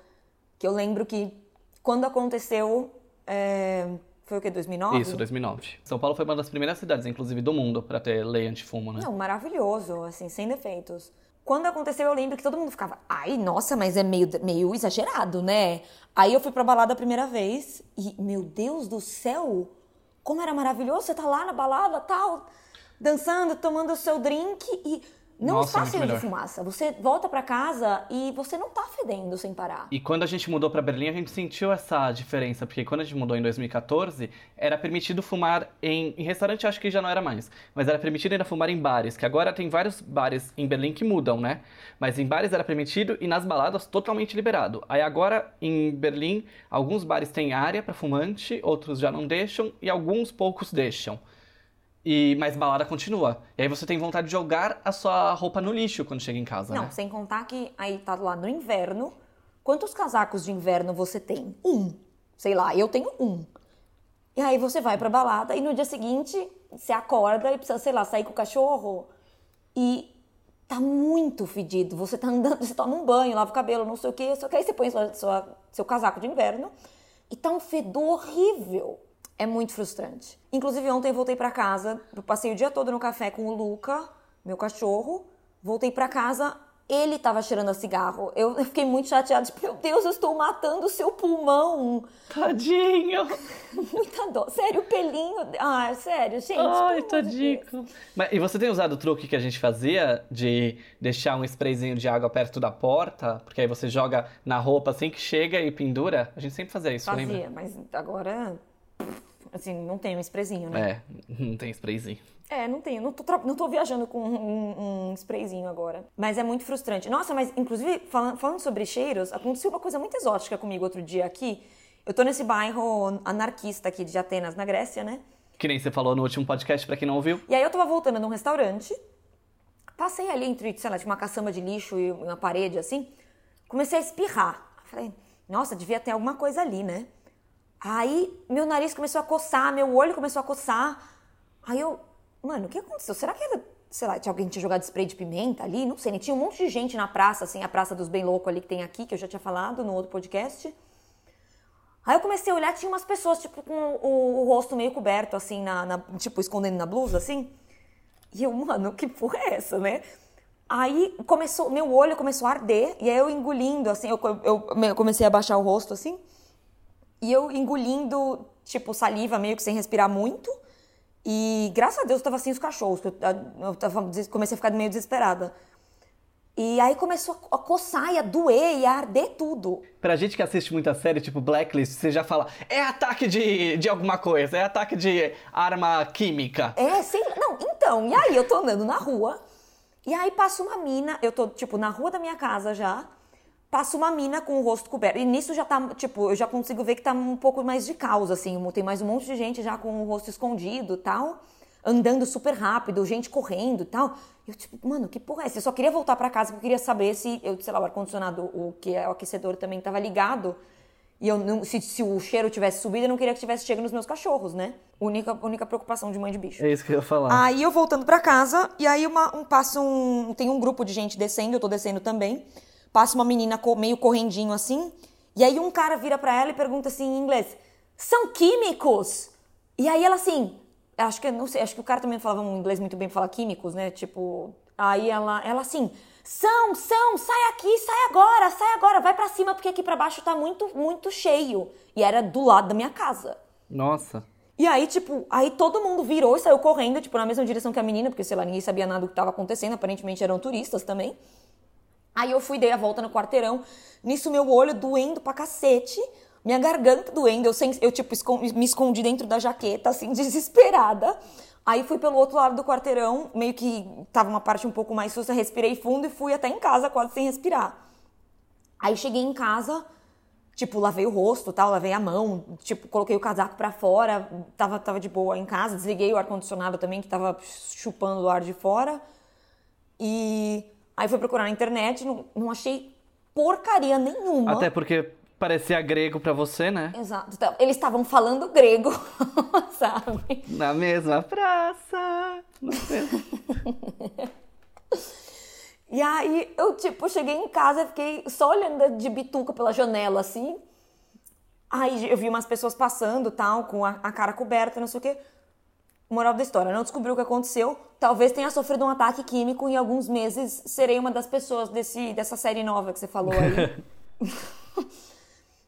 Que eu lembro que quando aconteceu, é, foi o que, 2009? Isso, 2009. São Paulo foi uma das primeiras cidades, inclusive, do mundo para ter lei antifumo, né? Não, maravilhoso, assim, sem defeitos. Quando aconteceu, eu lembro que todo mundo ficava, ai, nossa, mas é meio, meio exagerado, né? Aí eu fui pra balada a primeira vez e, meu Deus do céu, como era maravilhoso, você tá lá na balada, tal, dançando, tomando o seu drink e não Nossa, está cheio de fumaça. Você volta pra casa e você não tá fedendo sem parar. E quando a gente mudou pra Berlim, a gente sentiu essa diferença, porque quando a gente mudou em 2014, era permitido fumar em, em restaurante, acho que já não era mais, mas era permitido ainda fumar em bares, que agora tem vários bares em Berlim que mudam, né? Mas em bares era permitido e nas baladas totalmente liberado. Aí agora em Berlim, alguns bares têm área pra fumante, outros já não deixam e alguns poucos deixam. E mas balada continua. E aí você tem vontade de jogar a sua roupa no lixo quando chega em casa, Não, né? sem contar que aí tá lá no inverno. Quantos casacos de inverno você tem? Um. Sei lá, eu tenho um. E aí você vai pra balada e no dia seguinte você acorda e precisa, sei lá, sair com o cachorro e tá muito fedido. Você tá andando, você toma um banho, lava o cabelo, não sei o quê, só que aí você põe sua, sua- seu casaco de inverno e tá um fedor horrível. É muito frustrante. Inclusive, ontem eu voltei pra casa, eu passei o dia todo no café com o Luca, meu cachorro. Voltei pra casa, ele tava cheirando a cigarro. Eu fiquei muito chateada, tipo, meu Deus, eu estou matando o seu pulmão. Tadinho! Muita dó. Sério, o pelinho. Ah, sério, gente. Ai, tadinho. Mas, e você tem usado o truque que a gente fazia de deixar um sprayzinho de água perto da porta? Porque aí você joga na roupa assim que chega e pendura? A gente sempre fazia isso, lembra? Fazia, mas agora. Assim, não tem um sprayzinho, né? É, não tem sprayzinho. É, não tenho. Não tô, não tô viajando com um, um sprayzinho agora. Mas é muito frustrante. Nossa, mas inclusive, falando, falando sobre cheiros, aconteceu uma coisa muito exótica comigo outro dia aqui. Eu tô nesse bairro anarquista aqui de Atenas, na Grécia, né? Que nem você falou no último podcast, pra quem não ouviu. E aí eu tava voltando num restaurante, passei ali entre, sei lá, tinha uma caçamba de lixo e uma parede assim, comecei a espirrar. Falei, nossa, devia ter alguma coisa ali, né? Aí meu nariz começou a coçar, meu olho começou a coçar. Aí eu, mano, o que aconteceu? Será que era, sei lá, tinha alguém tinha jogado spray de pimenta ali? Não sei, né? Tinha um monte de gente na praça, assim, a Praça dos Bem Loucos ali que tem aqui, que eu já tinha falado no outro podcast. Aí eu comecei a olhar, tinha umas pessoas, tipo, com o, o rosto meio coberto, assim, na, na- tipo, escondendo na blusa, assim. E eu, mano, que porra é essa, né? Aí começou, meu olho começou a arder, e aí eu engolindo, assim, eu, eu, eu comecei a baixar o rosto, assim. E eu engolindo, tipo, saliva, meio que sem respirar muito. E graças a Deus eu tava sem os cachorros, eu, eu tava, comecei a ficar meio desesperada. E aí começou a coçar e a doer e a arder tudo. Pra gente que assiste muita série, tipo Blacklist, você já fala, é ataque de, de alguma coisa, é ataque de arma química. É, lá. Não, então, e aí eu tô andando na rua, e aí passa uma mina, eu tô, tipo, na rua da minha casa já, passa uma mina com o rosto coberto. E nisso já tá, tipo, eu já consigo ver que tá um pouco mais de caos, assim, tem mais um monte de gente já com o rosto escondido e tal, andando super rápido, gente correndo e tal. E eu, tipo, mano, que porra é essa? Eu só queria voltar pra casa porque eu queria saber se, eu, sei lá, o ar-condicionado, o que é o aquecedor também tava ligado. E eu não, se, se o cheiro tivesse subido, eu não queria que tivesse chegado nos meus cachorros, né? Única, única preocupação de mãe de bicho. É isso que eu ia falar. Aí eu voltando pra casa, e aí uma, um, passa um. Tem um grupo de gente descendo, eu tô descendo também. Passa uma menina meio correndinho assim. E aí um cara vira pra ela e pergunta assim em inglês: São químicos? E aí ela assim. Acho que não sei, acho que o cara também falava um inglês muito bem pra falar químicos, né? Tipo. Aí ela, ela assim. São, são, sai aqui, sai agora, sai agora, vai pra cima porque aqui pra baixo tá muito, muito cheio. E era do lado da minha casa. Nossa. E aí, tipo, aí todo mundo virou e saiu correndo, tipo, na mesma direção que a menina, porque, sei lá, ninguém sabia nada do que tava acontecendo, aparentemente eram turistas também. Aí eu fui, dei a volta no quarteirão, nisso meu olho doendo pra cacete, minha garganta doendo, eu, sem, eu tipo, me escondi dentro da jaqueta, assim, desesperada. Aí fui pelo outro lado do quarteirão, meio que tava uma parte um pouco mais sussa, respirei fundo e fui até em casa quase sem respirar. Aí cheguei em casa, tipo, lavei o rosto, tal, lavei a mão, tipo, coloquei o casaco pra fora, tava, tava de boa em casa, desliguei o ar-condicionado também, que tava chupando o ar de fora. E aí fui procurar na internet, não, não achei porcaria nenhuma. Até porque parecia grego pra você, né? Exato. Então, Eles estavam falando grego, sabe? Na mesma praça. E aí eu, tipo, cheguei em casa, fiquei só olhando de bituca pela janela, assim. Aí eu vi umas pessoas passando, tal, com a, a cara coberta, não sei o quê. Moral da história, não descobriu o que aconteceu. Talvez tenha sofrido um ataque químico e em alguns meses serei uma das pessoas desse, dessa série nova que você falou aí.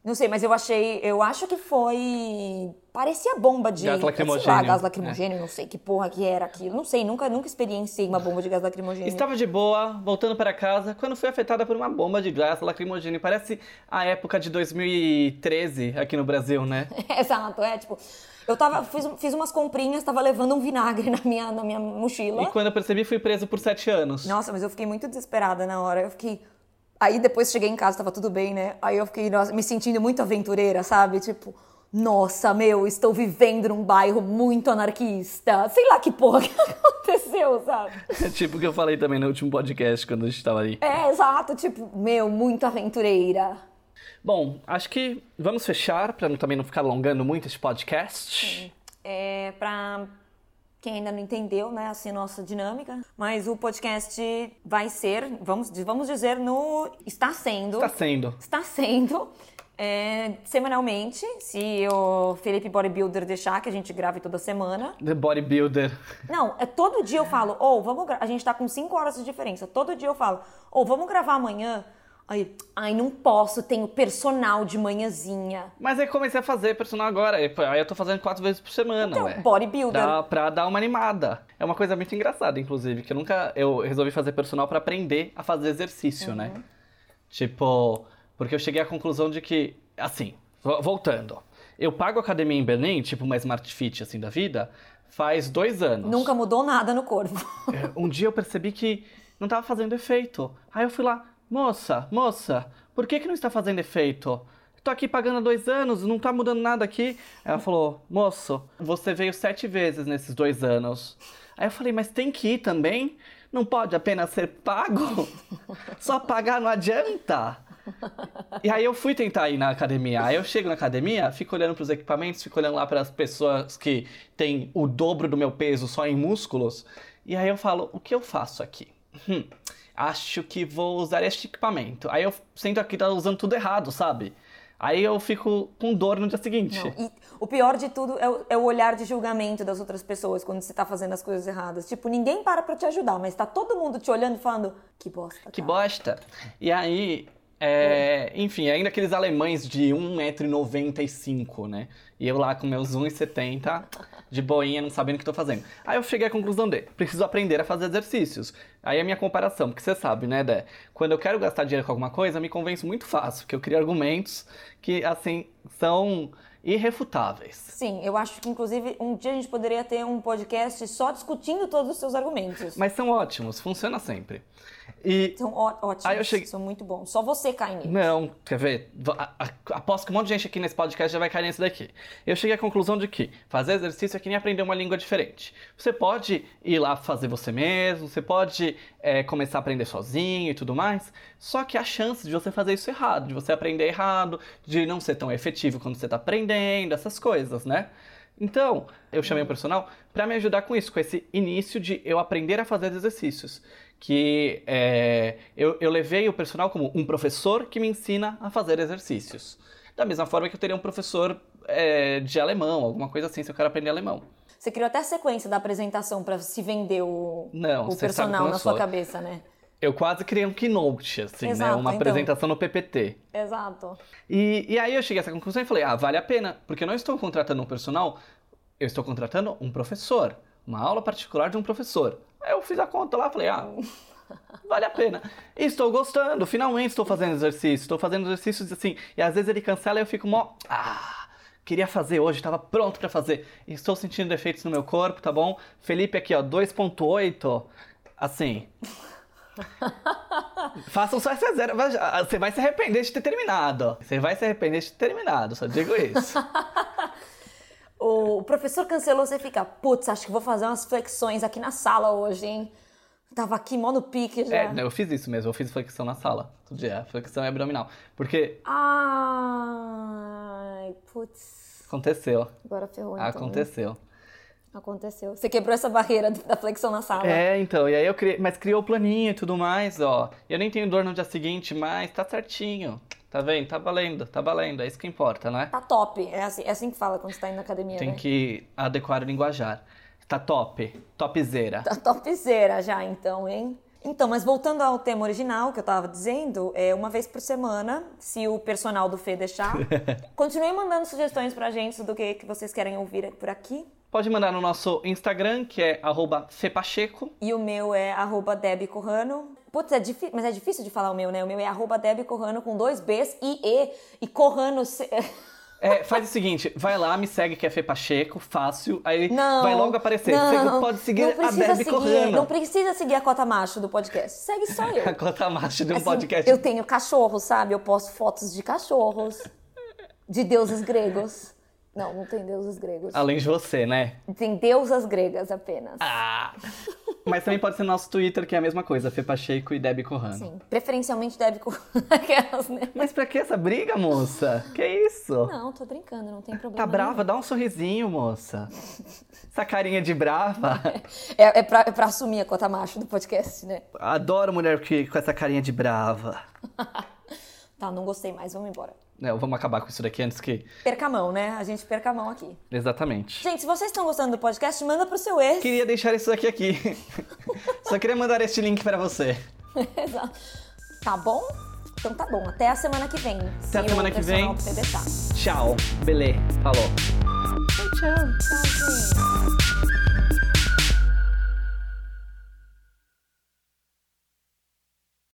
não sei, mas eu achei. Eu acho que foi. Parecia bomba de. Gás sei lá, gás lacrimogênio, não sei que porra que era aquilo. Não sei, nunca, nunca experienciei uma bomba de gás lacrimogênio. Estava de boa, voltando para casa, quando fui afetada por uma bomba de gás lacrimogêneo. Parece a época de 2013 aqui no Brasil, né? Exato, é tipo. Eu tava, fiz, fiz umas comprinhas, tava levando um vinagre na minha, na minha mochila. E quando eu percebi, fui preso por sete anos. Nossa, mas eu fiquei muito desesperada na hora. Eu fiquei. Aí depois cheguei em casa, tava tudo bem, né? Aí eu fiquei nossa, me sentindo muito aventureira, sabe? Tipo, nossa, meu, estou vivendo num bairro muito anarquista. Sei lá que porra que aconteceu, sabe? É tipo o que eu falei também no último podcast, quando a gente tava ali. É, exato, tipo, meu, muito aventureira. Bom, acho que vamos fechar, para também não ficar alongando muito esse podcast. É, pra quem ainda não entendeu, né, assim, nossa dinâmica, mas o podcast vai ser, vamos, vamos dizer, no. Está sendo. Está sendo. está sendo é, semanalmente, se o Felipe Bodybuilder deixar, que a gente grave toda semana. The Bodybuilder. Não, é todo dia eu falo, ou vamos gra- A gente tá com 5 horas de diferença. Todo dia eu falo, ou vamos gravar amanhã. Aí, ai, não posso, tenho personal de manhãzinha. Mas aí comecei a fazer personal agora. Aí eu tô fazendo quatro vezes por semana, Então, ué. bodybuilder. Dá pra dar uma animada. É uma coisa muito engraçada, inclusive, que eu nunca. Eu resolvi fazer personal pra aprender a fazer exercício, né? Tipo, porque eu cheguei à conclusão de que, assim, vo- voltando. Eu pago academia em Berlim, tipo uma Smart Fit assim da vida, faz dois anos. Nunca mudou nada no corpo. É, Um dia eu percebi que não estava fazendo efeito. Aí eu fui lá, moça, moça, por que, que não está fazendo efeito? Tô aqui pagando há dois anos, não tá mudando nada aqui. Ela falou, moço, você veio sete vezes nesses dois anos. Aí eu falei, mas tem que ir também? Não pode apenas ser pago? Só pagar não adianta. E aí eu fui tentar ir na academia. Aí eu chego na academia, fico olhando para os equipamentos, fico olhando lá para as pessoas que têm o dobro do meu peso só em músculos. E aí eu falo, o que eu faço aqui? Hum, acho que vou usar este equipamento. Aí eu sinto aqui tá usando tudo errado, sabe? Aí eu fico com dor no dia seguinte. O pior de tudo é o, é o olhar de julgamento das outras pessoas quando você tá fazendo as coisas erradas. Tipo, ninguém para pra te ajudar, mas tá todo mundo te olhando e falando, que bosta. Que cara." bosta. E aí, é, enfim, ainda aqueles alemães de 1,95m, né? E eu lá com meus 1,70m, de boinha, não sabendo o que tô fazendo. Aí eu cheguei à conclusão de, preciso aprender a fazer exercícios. Aí a minha comparação, porque você sabe, né, Dé? Quando eu quero gastar dinheiro com alguma coisa, me convenço muito fácil, porque eu crio argumentos que, assim, são irrefutáveis. Sim, eu acho que inclusive um dia a gente poderia ter um podcast só discutindo todos os seus argumentos. Mas são ótimos, funciona sempre. E São ótimos, cheguei- são muito bons. Só você cai neles. Não, quer ver? Aposto que um monte de gente aqui nesse podcast já vai cair nesse daqui. Eu cheguei à conclusão de que fazer exercício é que nem aprender uma língua diferente. Você pode ir lá fazer você mesmo, você pode é, começar a aprender sozinho e tudo mais, só que há chance de você fazer isso errado, de você aprender errado, de não ser tão efetivo quando você está aprendendo, essas coisas, né? Então, eu chamei o personal para me ajudar com isso, com esse início de eu aprender a fazer exercícios. Que é, eu, eu levei o personal como um professor que me ensina a fazer exercícios. Da mesma forma que eu teria um professor é, de alemão, alguma coisa assim, se eu quero aprender alemão. Você criou até a sequência da apresentação pra se vender o, Não, o personal na sua cabeça, né? Eu quase criei um keynote, assim, né? Exato, Uma então. apresentação no PPT. Exato. E, e aí eu cheguei a essa conclusão e falei, ah, vale a pena, porque eu não estou contratando um personal, eu estou contratando um professor, uma aula particular de um professor. Aí eu fiz a conta lá, falei, ah, vale a pena. E estou gostando, finalmente estou fazendo exercício, estou fazendo exercícios assim, e às vezes ele cancela e eu fico mó, ah, queria fazer hoje, estava pronto para fazer. E estou sentindo defeitos no meu corpo, tá bom? Felipe aqui, ó, 2.8, assim... Façam só essa zero. vai- Você vai se arrepender de ter terminado. Você vai se arrepender de ter terminado, só digo isso. O professor cancelou, você fica, putz, acho que vou fazer umas flexões aqui na sala hoje, hein? Tava aqui mó no pique já. É, eu fiz isso mesmo, eu fiz flexão na sala. Todo dia, flexão abdominal. Porque Ai, putz. aconteceu. Agora ferrou então. Aconteceu. Aconteceu. Você quebrou essa barreira da flexão na sala. É, então, e aí eu criei, mas criou o planinho e tudo mais, ó. Eu nem tenho dor no dia seguinte, mas tá certinho. Tá vendo? Tá valendo, tá valendo. É isso que importa, né? Tá top. É assim, é assim que fala quando você tá indo na academia, Tem né? que adequar o linguajar. Tá top. Topzera. Tá topzera já, então, hein? Então, mas voltando ao tema original que eu tava dizendo, é uma vez por semana, se o personal do Fê deixar. continue mandando sugestões pra gente do que, que vocês querem ouvir por aqui. Pode mandar no nosso Instagram, que é arroba fepacheco. E o meu é arroba Debbie Corrano. Putz, é difícil, mas é difícil de falar o meu, né? O meu é arroba Debbie Corrano com dois Bs e E. E Corrano... Se... É, faz o seguinte, vai lá, me segue que é Fê Pacheco, fácil, aí Não, vai logo aparecer. não, Você pode seguir não a Debbie seguir, Corrano. Não precisa seguir a cota macho do podcast. Segue só eu. A cota macho de um Assim, podcast. Eu tenho cachorros, sabe? Eu posto fotos de cachorros, de deuses gregos. Não, não tem deuses gregos. Além de você, né? Tem deusas gregas apenas. Ah! Mas também pode ser nosso Twitter, que é a mesma coisa, Fê Pacheco e Debbie Corrano. Sim. Preferencialmente deve com aquelas, né? Mas pra que essa briga, moça? Que isso? Não, tô brincando, não tem problema. Tá brava? Dá um sorrisinho, moça. Essa carinha de brava. nenhum. É, é, pra, é pra assumir a cota macho do podcast, né? Adoro mulher que, com essa carinha de brava. Tá, não gostei mais, vamos embora. Não, vamos acabar com isso daqui antes que. Perca a mão, né? A gente perca a mão aqui. Exatamente. Gente, se vocês estão gostando do podcast, manda pro seu ex. Queria deixar isso aqui aqui. Só queria mandar este link pra você. Exato. tá bom? Então tá bom. Até a semana que vem. Até a semana que vem. Deixar. Tchau. Belê. Falou. Tchau, gente.